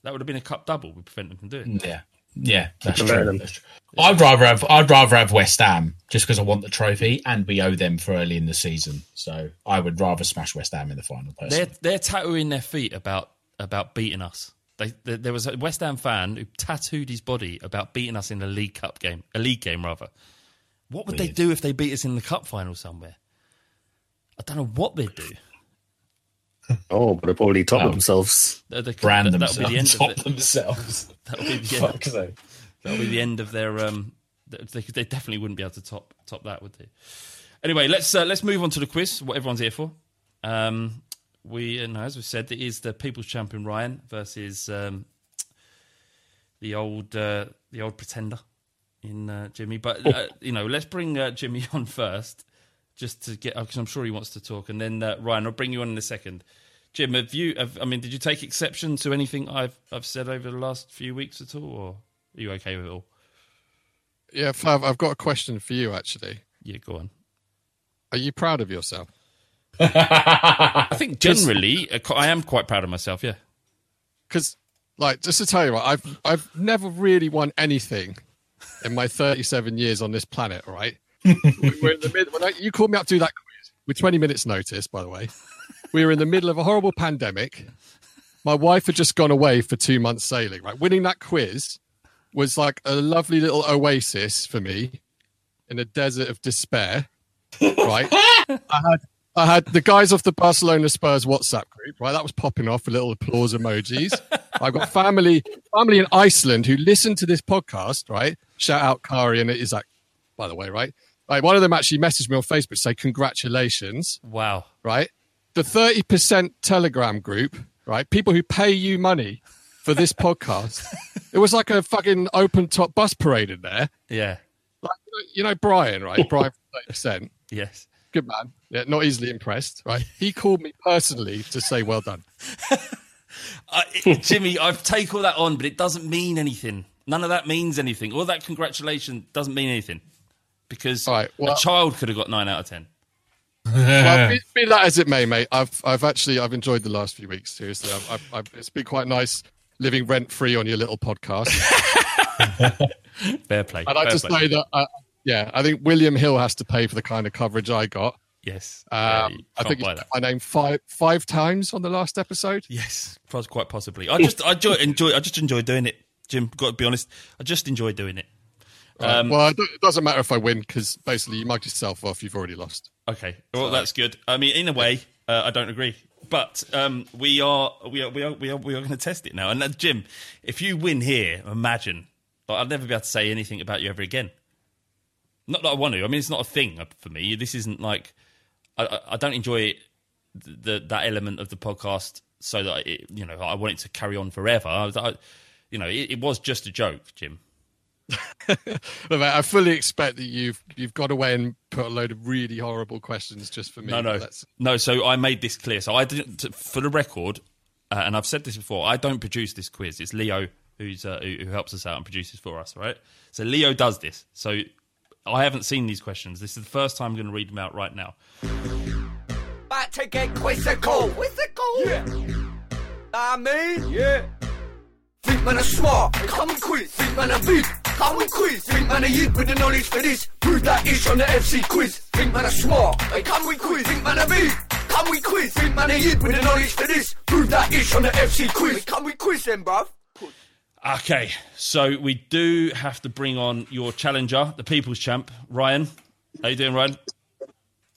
That would have been a cup double. We prevent them from doing. Yeah, yeah, that's Compare true. That's true. I'd rather have I'd rather have West Ham just because I want the trophy, and we owe them for early in the season. So I would rather smash West Ham in the final. Personally. They're they're tattooing their feet about about beating us. They, there there was a West Ham fan who tattooed his body about beating us in a League Cup game, a league game rather. What would they do if they beat us in the cup final somewhere? I don't know what they'd do. oh, but they probably top Oh. themselves. They- they could- brand that- that'll be the end themselves, of top it. themselves. That'll be the end. Fuck's end. sake. That'll be the end of their. Um, they, they definitely wouldn't be able to top top that, would they? Anyway, let's uh, let's move on to the quiz. What everyone's here for. Um, we, and as we said, it is the People's Champion Ryan versus um, the old uh, the old pretender in uh, Jimmy. But uh, you know, let's bring uh, Jimmy on first, just to get because I'm sure he wants to talk, and then uh, Ryan, I'll bring you on in a second. Jim, have you? Have, I mean, did you take exception to anything I've I've said over the last few weeks at all, or are you okay with it all? Yeah, Flav, I've got a question for you. Actually, Yeah, go on. are you proud of yourself? I think generally, I am quite proud of myself. Yeah. Because, like, just to tell you what, I've I've never really won anything in my 37 years on this planet. Right? We're in the mid. When I, you called me up to do that quiz with 20 minutes notice, by the way. We were in the middle of a horrible pandemic. My wife had just gone away for two months sailing. Right, winning that quiz was like a lovely little oasis for me in a desert of despair. Right, I had I had the guys off the Barcelona Spurs WhatsApp group. Right, that was popping off with little applause emojis. I've got family family in Iceland who listen to this podcast. Right, shout out Kari and Isaac, by the way. Right, right. One of them actually messaged me on Facebook to say congratulations Wow. right? The 30% Telegram group, right? People who pay you money for this podcast. It was like a fucking open top bus parade in there. Yeah. Like, you know, Brian, right? Brian from 30%. Yes. Good man. Yeah, not easily impressed, right? He called me personally to say well done. I, it- Jimmy, I've taken all that on, but it doesn't mean anything. None of that means anything. All that congratulation doesn't mean anything because All right, well- a child could have got nine out of ten. well, be, be that as it may, mate. I've I've actually I've enjoyed the last few weeks. Seriously, I've, I've, I've, it's been quite nice living rent free on your little podcast. Fair play. And I fair just play. know that, uh, yeah, I think William Hill has to pay for the kind of coverage I got. Yes. Um, you I think buy he's that. put my name five five times on the last episode. Yes, quite possibly. I just I enjoy, enjoy I just enjoy doing it, Jim. Got to be honest, I just enjoy doing it. Um, well, it doesn't matter if I win because basically you mug yourself off. You've already lost. Okay, well that's good. I mean, in a way, uh, I don't agree, but um, we are we are we are we are, we are going to test it now. And uh, Jim, if you win here, imagine like, I'll never be able to say anything about you ever again. Not that I want to. I mean, it's not a thing for me. This isn't like I, I- don't enjoy the that element of the podcast. So that it, you know, I want it to carry on forever. I, I, you know, it, it was just a joke, Jim. But mate, I fully expect that you've you've got away and put a load of really horrible questions just for me. No, no, That's- no. So I made this clear. So I didn't, for the record, uh, and I've said this before. I don't produce this quiz. It's Leo who's uh, who, who helps us out and produces for us. Right. So Leo does this. So I haven't seen these questions. This is the first time I'm going to read them out right now. About to get quizzical. Quizzical? Yeah. I mean? Yeah. Think man are smart, come and quiz. Think man are big, come and quiz. Think man are yid with the knowledge for this. Prove that ish on the FC quiz. Think man are smart, hey, come we quiz. Think man are big, come we quiz. Think man are yid with the knowledge for this. Prove that ish on the FC quiz. Hey, come we quiz then, bruv. Okay, so we do have to bring on your challenger, the people's champ, Ryan. How you doing, Ryan?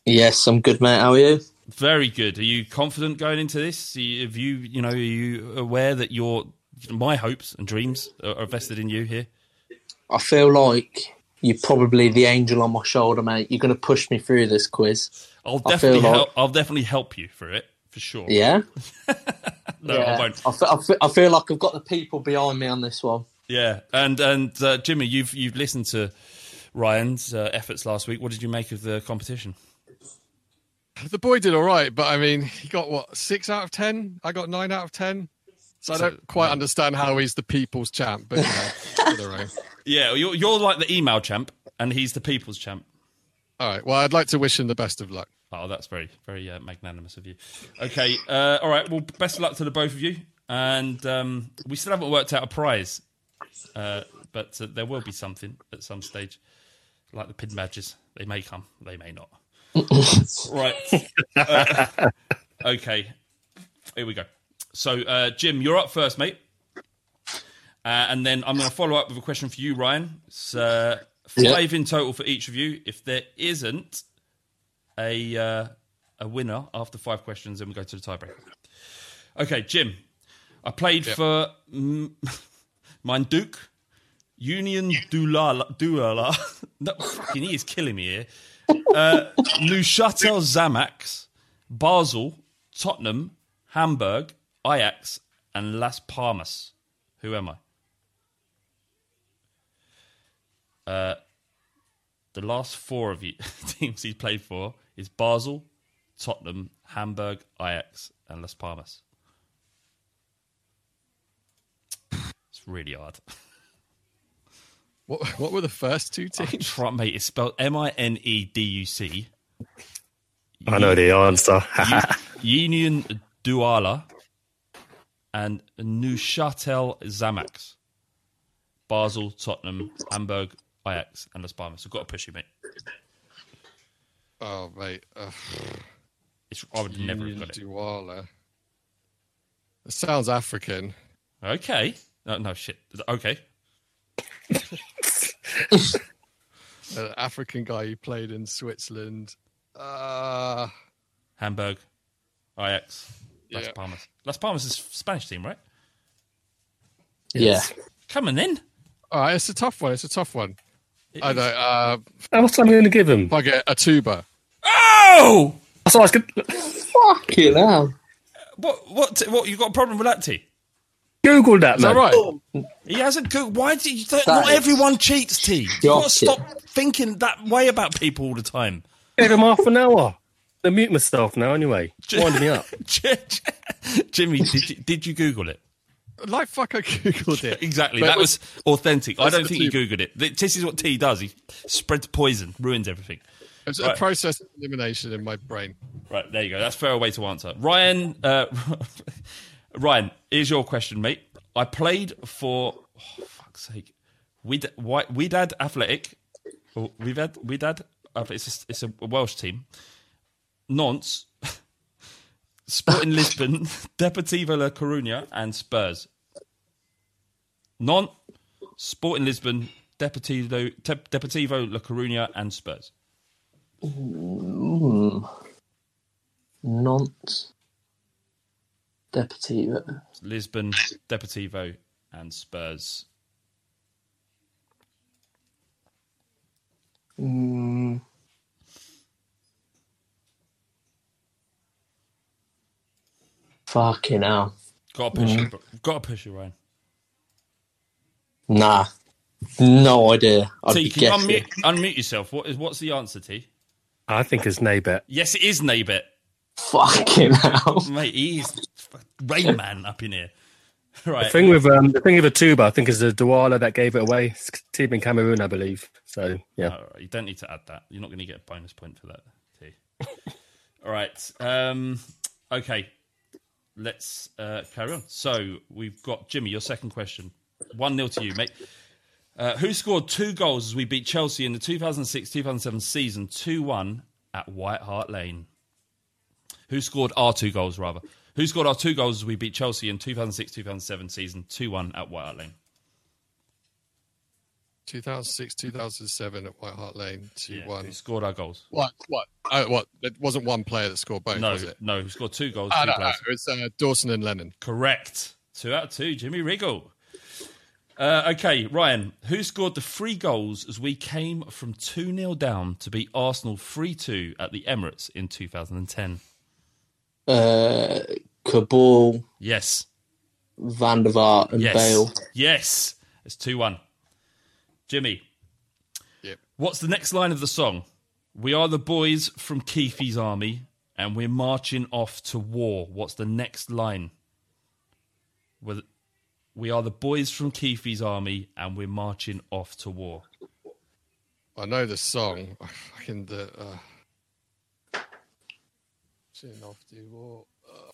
Yes, I'm good, mate. How are you? Very good. Are you confident going into this? You- Have you, you know, are you aware that your my hopes and dreams are are vested in you here? I feel like you're probably the angel on my shoulder, mate. You're going to push me through this quiz. I'll definitely like- help. I'll definitely help you through it for sure. Yeah? No, yeah. I won't. I fe- I fe- I feel like I've got the people behind me on this one. Yeah, and and uh, Jimmy, you've you've listened to Ryan's uh, efforts last week. What did you make of the competition? The boy did all right, but I mean, he got what six out of ten. I got nine out of ten. So I don't quite understand how he's the people's champ, but you know, to their own. Yeah, you're you're like the email champ, and he's the people's champ. All right. Well, I'd like to wish him the best of luck. Oh, that's very very uh, magnanimous of you. Okay, uh, all right. Well, best of luck to the both of you, and um, we still haven't worked out a prize, uh, but uh, there will be something at some stage, like the pin badges. They may come, they may not. right. Uh, okay. Here we go. So, uh, Jim, you're up first, mate. Uh, and then I'm going to follow up with a question for you, Ryan. It's uh, five in total for each of you. If there isn't a uh, a winner after five questions, then we go to the tiebreaker. Okay, Jim. I played for mm, mine Duke, Union Dulala. Dulala. no, fucking, he is killing me here. Uh, Neuchâtel Xamax, Basel, Tottenham, Hamburg, Ajax, and Las Palmas. Who am I? Uh, the last four of you teams he's played for is Basel, Tottenham, Hamburg, Ajax, and Las Palmas. It's really hard. What what were the first two I'm teams? try- mate, it's spelled M I N E D U C. I know the answer. Union Douala and Neuchâtel Xamax. Basel, Tottenham, Hamburg, Ajax, and Las Palmas. I've got to push you, mate. Oh mate, uh, It's, I would never have got it. It sounds African. Okay. No, no shit. Okay. An African guy who played in Switzerland. Uh, Hamburg, Ajax, Las Yeah. Palmas. Las Palmas is Spanish team, right? Yeah. Come on then. all right, it's a tough one. It's a tough one. I know. Uh, How much time are you going to give him? if I get Atouba, Oh! That's what I was gonna... Fucking hell. What? What? What? You got a problem with that, T? Google that, is man. that right? He hasn't. Go- Why do you? Don't, not everyone cheats, T. You got to stop thinking that way about people all the time. Give him half an hour. I mute myself now anyway. Winding me up. Jimmy, did you, did you Google it? Like fuck, I googled it. Exactly. But that it was authentic. I That's don't the think you team. Googled it. This is what T does. He spreads poison, ruins everything. It's Right. a process of elimination in my brain. Right, there you go. That's a fair way to answer. Ryan, uh, Ryan, here's your question, mate. I played for, oh, fuck's sake, Wid- Wi- Widad Athletic. or Widad, Widad, Athletic. It's a, it's a Welsh team. Nantes, Sporting Lisbon, Deportivo La Coruña, and Spurs. Nantes, Sporting Lisbon, Deportivo, Te- Deportivo La Coruña, and Spurs. Nantes. Deportivo. Lisbon, Deportivo, and Spurs. Mm. Fucking hell. Got to push Mm. it. Got to push it, Ryan. Nah. No idea. I'd T, be can you unmute, unmute yourself? What is what's the answer, T? I think it's Naybet. Yes, it is Naybet. Fucking hell. Mate, He's is Rain Man up in here. Right. The thing with um, the thing with the Atouba, I think is the Douala that gave it away. It's a team in Cameroon, I believe. So yeah. All right, you don't need to add that. You're not going to get a bonus point for that, T. All right. Um, okay. Let's uh, carry on. So we've got Jimmy. Your second question. One 0 to you, mate. Uh, who scored two goals as we beat Chelsea in the 2006-2007 season, two one at White Hart Lane? Who scored our two goals, rather? Who scored our two goals as we beat Chelsea in 2006-2007 season, two one at White Hart Lane? 2006, 2007 at White Hart Lane, 2 Yeah, 1. who scored our goals? What? What? Oh, what? It wasn't one player that scored both, No, was it? no, who scored two goals? Ah, two no, no, it was uh, Dawson and Lennon. Correct. Two out of two. Jimmy Wriggle. Uh, okay, Ryan. Who scored the three goals as we came from 2 0 down to beat Arsenal 3 2 at the Emirates in 2010? Uh, Kaboul, Yes. Van der Vaart, and yes. Bale. Yes. It's 2 1. Jimmy. Yep. What's the next line of the song? We are the boys from Keith's army and we're marching off to war. What's the next line? With- We are the boys from Keith's army and we're marching off to war. I know the song. Fucking the. Uh... Off the wall. Uh,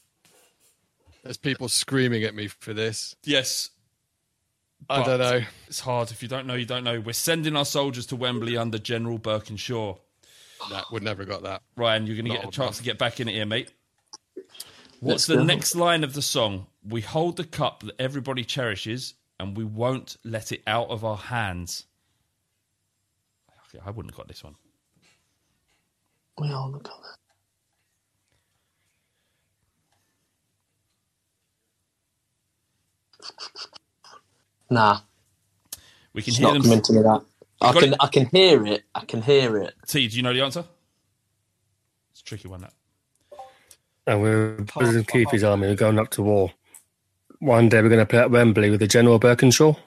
There's people screaming at me for this. Yes. I don't know. It's hard. If you don't know, you don't know. We're sending our soldiers to Wembley under General Burkinshaw. That would never got that. Ryan, you're going to get a chance enough. to get back in it here, mate. Let's What's the go. next line of the song? We hold the cup that everybody cherishes and we won't let it out of our hands. I wouldn't have got this one. We all look at that. Nah, We can it's hear not them. coming to me that. I can, it? I can hear it. I can hear it. T, do you know the answer? It's a tricky one, that. And we're President Keith's army. We're going up to war. One day we're going to play at Wembley with the General Burkinshaw.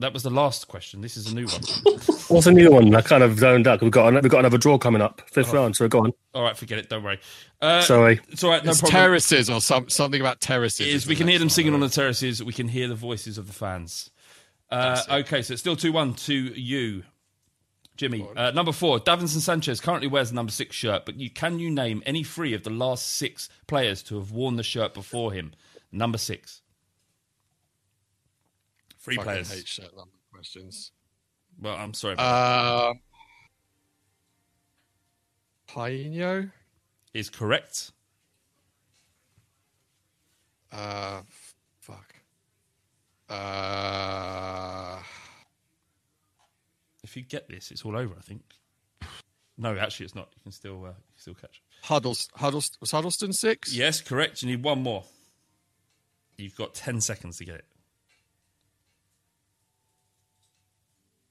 That was the last question. This is a new one. What's a new one? I kind of zoned out. We've got we've got another draw coming up, fifth round. So go on. All right, forget it. Don't worry. Uh, Sorry. It's all right. No it's problem. terraces or some, something about terraces. It is. We can hear them singing on the terraces. We can hear the voices of the fans. Uh, okay, so it's still 2 1 to you, Jimmy. Uh, number four, Davinson Sanchez currently wears the number six shirt, but you, can you name any three of the last six players to have worn the shirt before him? Number six. Three Fucking players. hate shirt questions. Well, I'm sorry. Um, Tainio. Is correct. Uh. Uh, If you get this, it's all over, I think. No, actually, it's not. You can still, uh, you can still catch. Huddles, Huddles, was Huddlestone six? Yes, correct. You need one more. You've got 10 seconds to get it.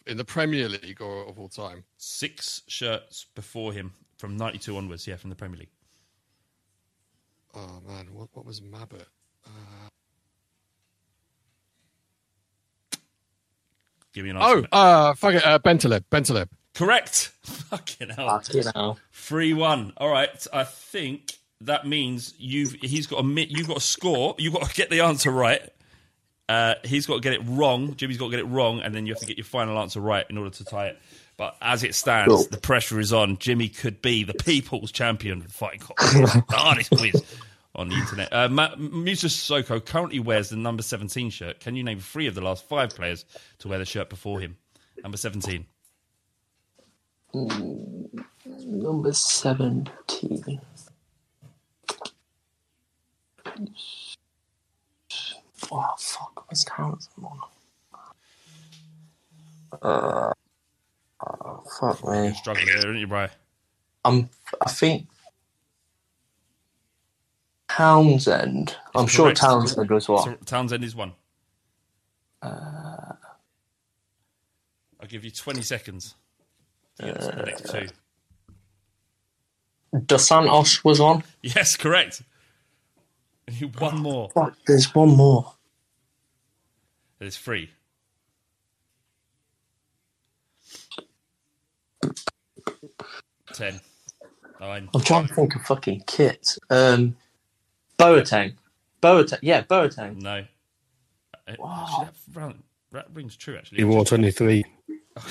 In the Premier League or of all time? Six shirts before him from 92 onwards, yeah, from the Premier League. Oh man, what, what was Mabbutt? Uh, Give me an oh, uh, fuck it, uh, Bentaleb, Bentaleb. Correct. Fucking hell. Fucking hell. Three one. All right. I think that means you've he's got a you've got a score. You've got to get the answer right. Uh, he's got to get it wrong. Jimmy's got to get it wrong, and then you have to get your final answer right in order to tie it. But as it stands, Cool. the pressure is on. Jimmy could be the people's champion of the fighting cock. the hardest quiz on the internet. Uh, Moussa Sissoko currently wears the number 17 shirt. Can you name three of the last five players to wear the shirt before him? Number 17. Number 17. Oh, fuck. What's Townsend on? Uh, oh, fuck me. You're struggling there, aren't you, Bri? I'm, I think Townsend. I'm sure Townsend was one. So Townsend is one. Uh, I'll give you 20 seconds. to get the next two. Dos Santos was on. Yes, correct. One more. Fuck, there's one more. There's three. Ten. Nine. I'm trying to think of fucking kit. Um, Boateng. Boateng. Yeah, Boateng. No. Uh, Actually, that, round, that rings true, actually. He wore 23.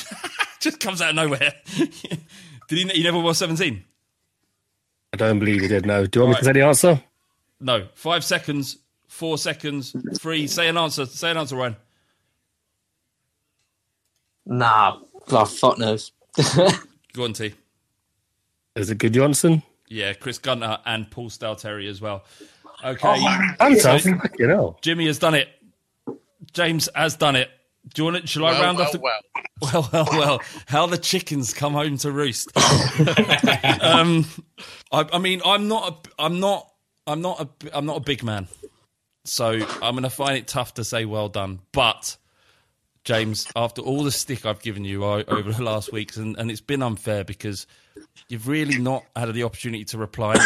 Just comes out of nowhere. Did he? He never wore 17? I don't believe he did. No. Do you want me to say the answer? No. Five seconds. Four seconds. Three. Say an answer. Say an answer, Ryan. Nah, oh, fuck knows. Go on, T. Is it Good Johnson? Yeah, Chris Gunter and Paul Stalteri as well. Okay. Oh, Gunter? Fucking hell. Jimmy has done it. James has done it. Do you want it? Shall I round well, off the? well. Well, well, well. How the chickens come home to roost. um, I, I mean, I'm not. A, I'm not. I'm not. A, I'm not a big man, so I'm going to find it tough to say well done. But James, after all the stick I've given you over the last weeks, and, and it's been unfair because you've really not had the opportunity to reply.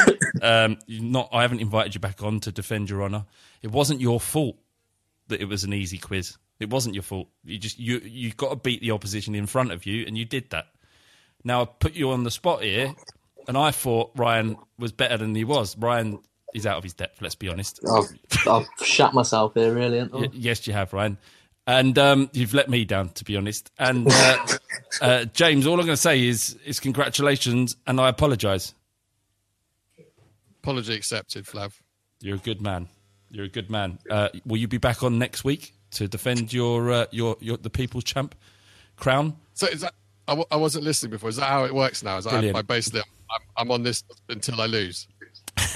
Um, not. I haven't invited you back on to defend your honour. It wasn't your fault that it was an easy quiz. It wasn't your fault. You just you you got to beat the opposition in front of you, and you did that. Now I put you on the spot here, and I thought Ryan was better than he was. Ryan is out of his depth. Let's be honest. I've, I've shut myself here, really. haven't I? Y- yes, you have, Ryan. And um, you've let me down, to be honest. And uh, uh, James, all I'm going to say is is congratulations, and I apologise. Apology accepted, Flav. You're a good man. You're a good man. Uh, will you be back on next week to defend your uh, your your the people's champ crown? So is that? I, w- I wasn't listening before. Is that how it works now? Is that Brilliant. I, basically I'm, I'm on this until I lose?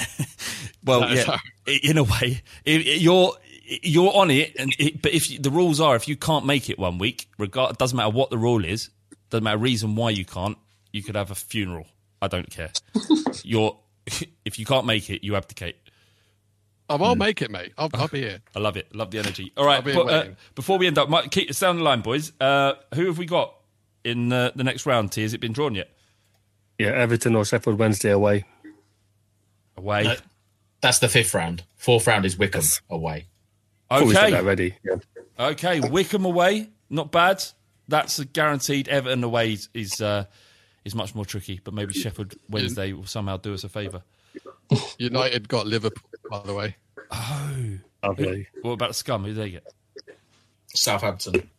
Well, That's yeah, how- in a way, I- I- you're you're on it, and it, but if you, the rules are, if you can't make it one week, regard doesn't matter what the rule is, doesn't matter reason why you can't, you could have a funeral. I don't care. you're if you can't make it, you abdicate. Oh, I'll make it, mate. I'll, I'll be here. I love it. Love the energy. All right. I'll be but, uh, before we end up, Mike, keep us down the line, boys. Uh, who have we got in uh, the next round? T, has it been drawn yet? Yeah, Everton or Sheffield Wednesday away. Away. No, that's the fifth round. Fourth round is Wycombe away. Thought that Okay. already. Yeah. Okay. Wycombe away. Not bad. that's a guaranteed. Everton away is is, uh, is much more tricky, but maybe Sheffield Wednesday will somehow do us a favour. United got Liverpool, by the way. Oh, Lovely. what about the scum? Who do they get? Southampton.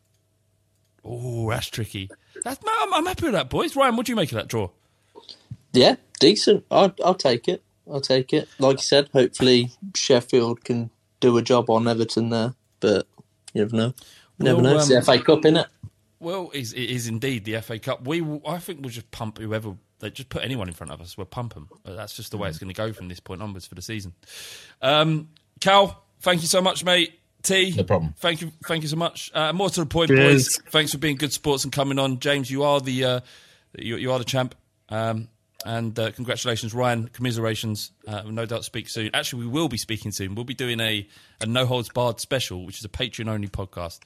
Oh, that's tricky. That's, I'm, I'm happy with that, boys. Ryan, what do you make of that draw? Yeah, decent. I'll, I'll take it. I'll take it. Like you said, hopefully Sheffield can do a job on Everton there, but you never know. You never Well, know. It's the um, FA Cup, innit? Well, it is indeed the FA Cup. We, will- I think, we'll just pump whoever. They just put anyone in front of us. We'll pump them. That's just the way it's going to go from this point onwards for the season. Um, Cal, thank you so much, mate. T, No problem. Thank you, thank you so much. Uh, more to the point, Cheers. boys. Thanks for being good sports and coming on, James. You are the uh, you, you are the champ. Um, and uh, congratulations, Ryan. Commiserations. Uh, we'll no doubt speak soon. Actually, we will be speaking soon. We'll be doing a, a No Holds Barred special, which is a Patreon only podcast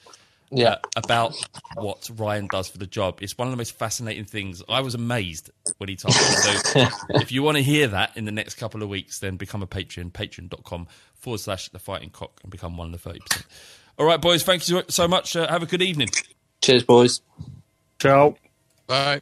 Yeah. uh, about what Ryan does for the job. It's one of the most fascinating things. I was amazed when he told me. So if you want to hear that in the next couple of weeks, then become a patron, patreon.com forward slash the fighting cock and become one of the 30%. All right, boys, thank you so much. Uh, have a good evening. Cheers, boys. Ciao. Bye.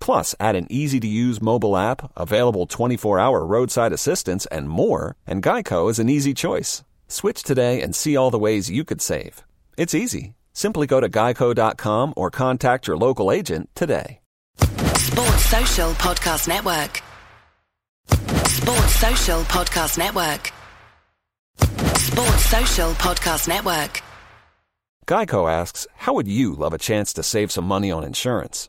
Plus, add an easy to use mobile app, available 24 hour roadside assistance, and more, and Geico is an easy choice. Switch today and see all the ways you could save. It's easy. Simply go to geico.com or contact your local agent today. Sports Social Podcast Network. Sports Social Podcast Network. Sports Social Podcast Network. Geico asks, How would you love a chance to save some money on insurance?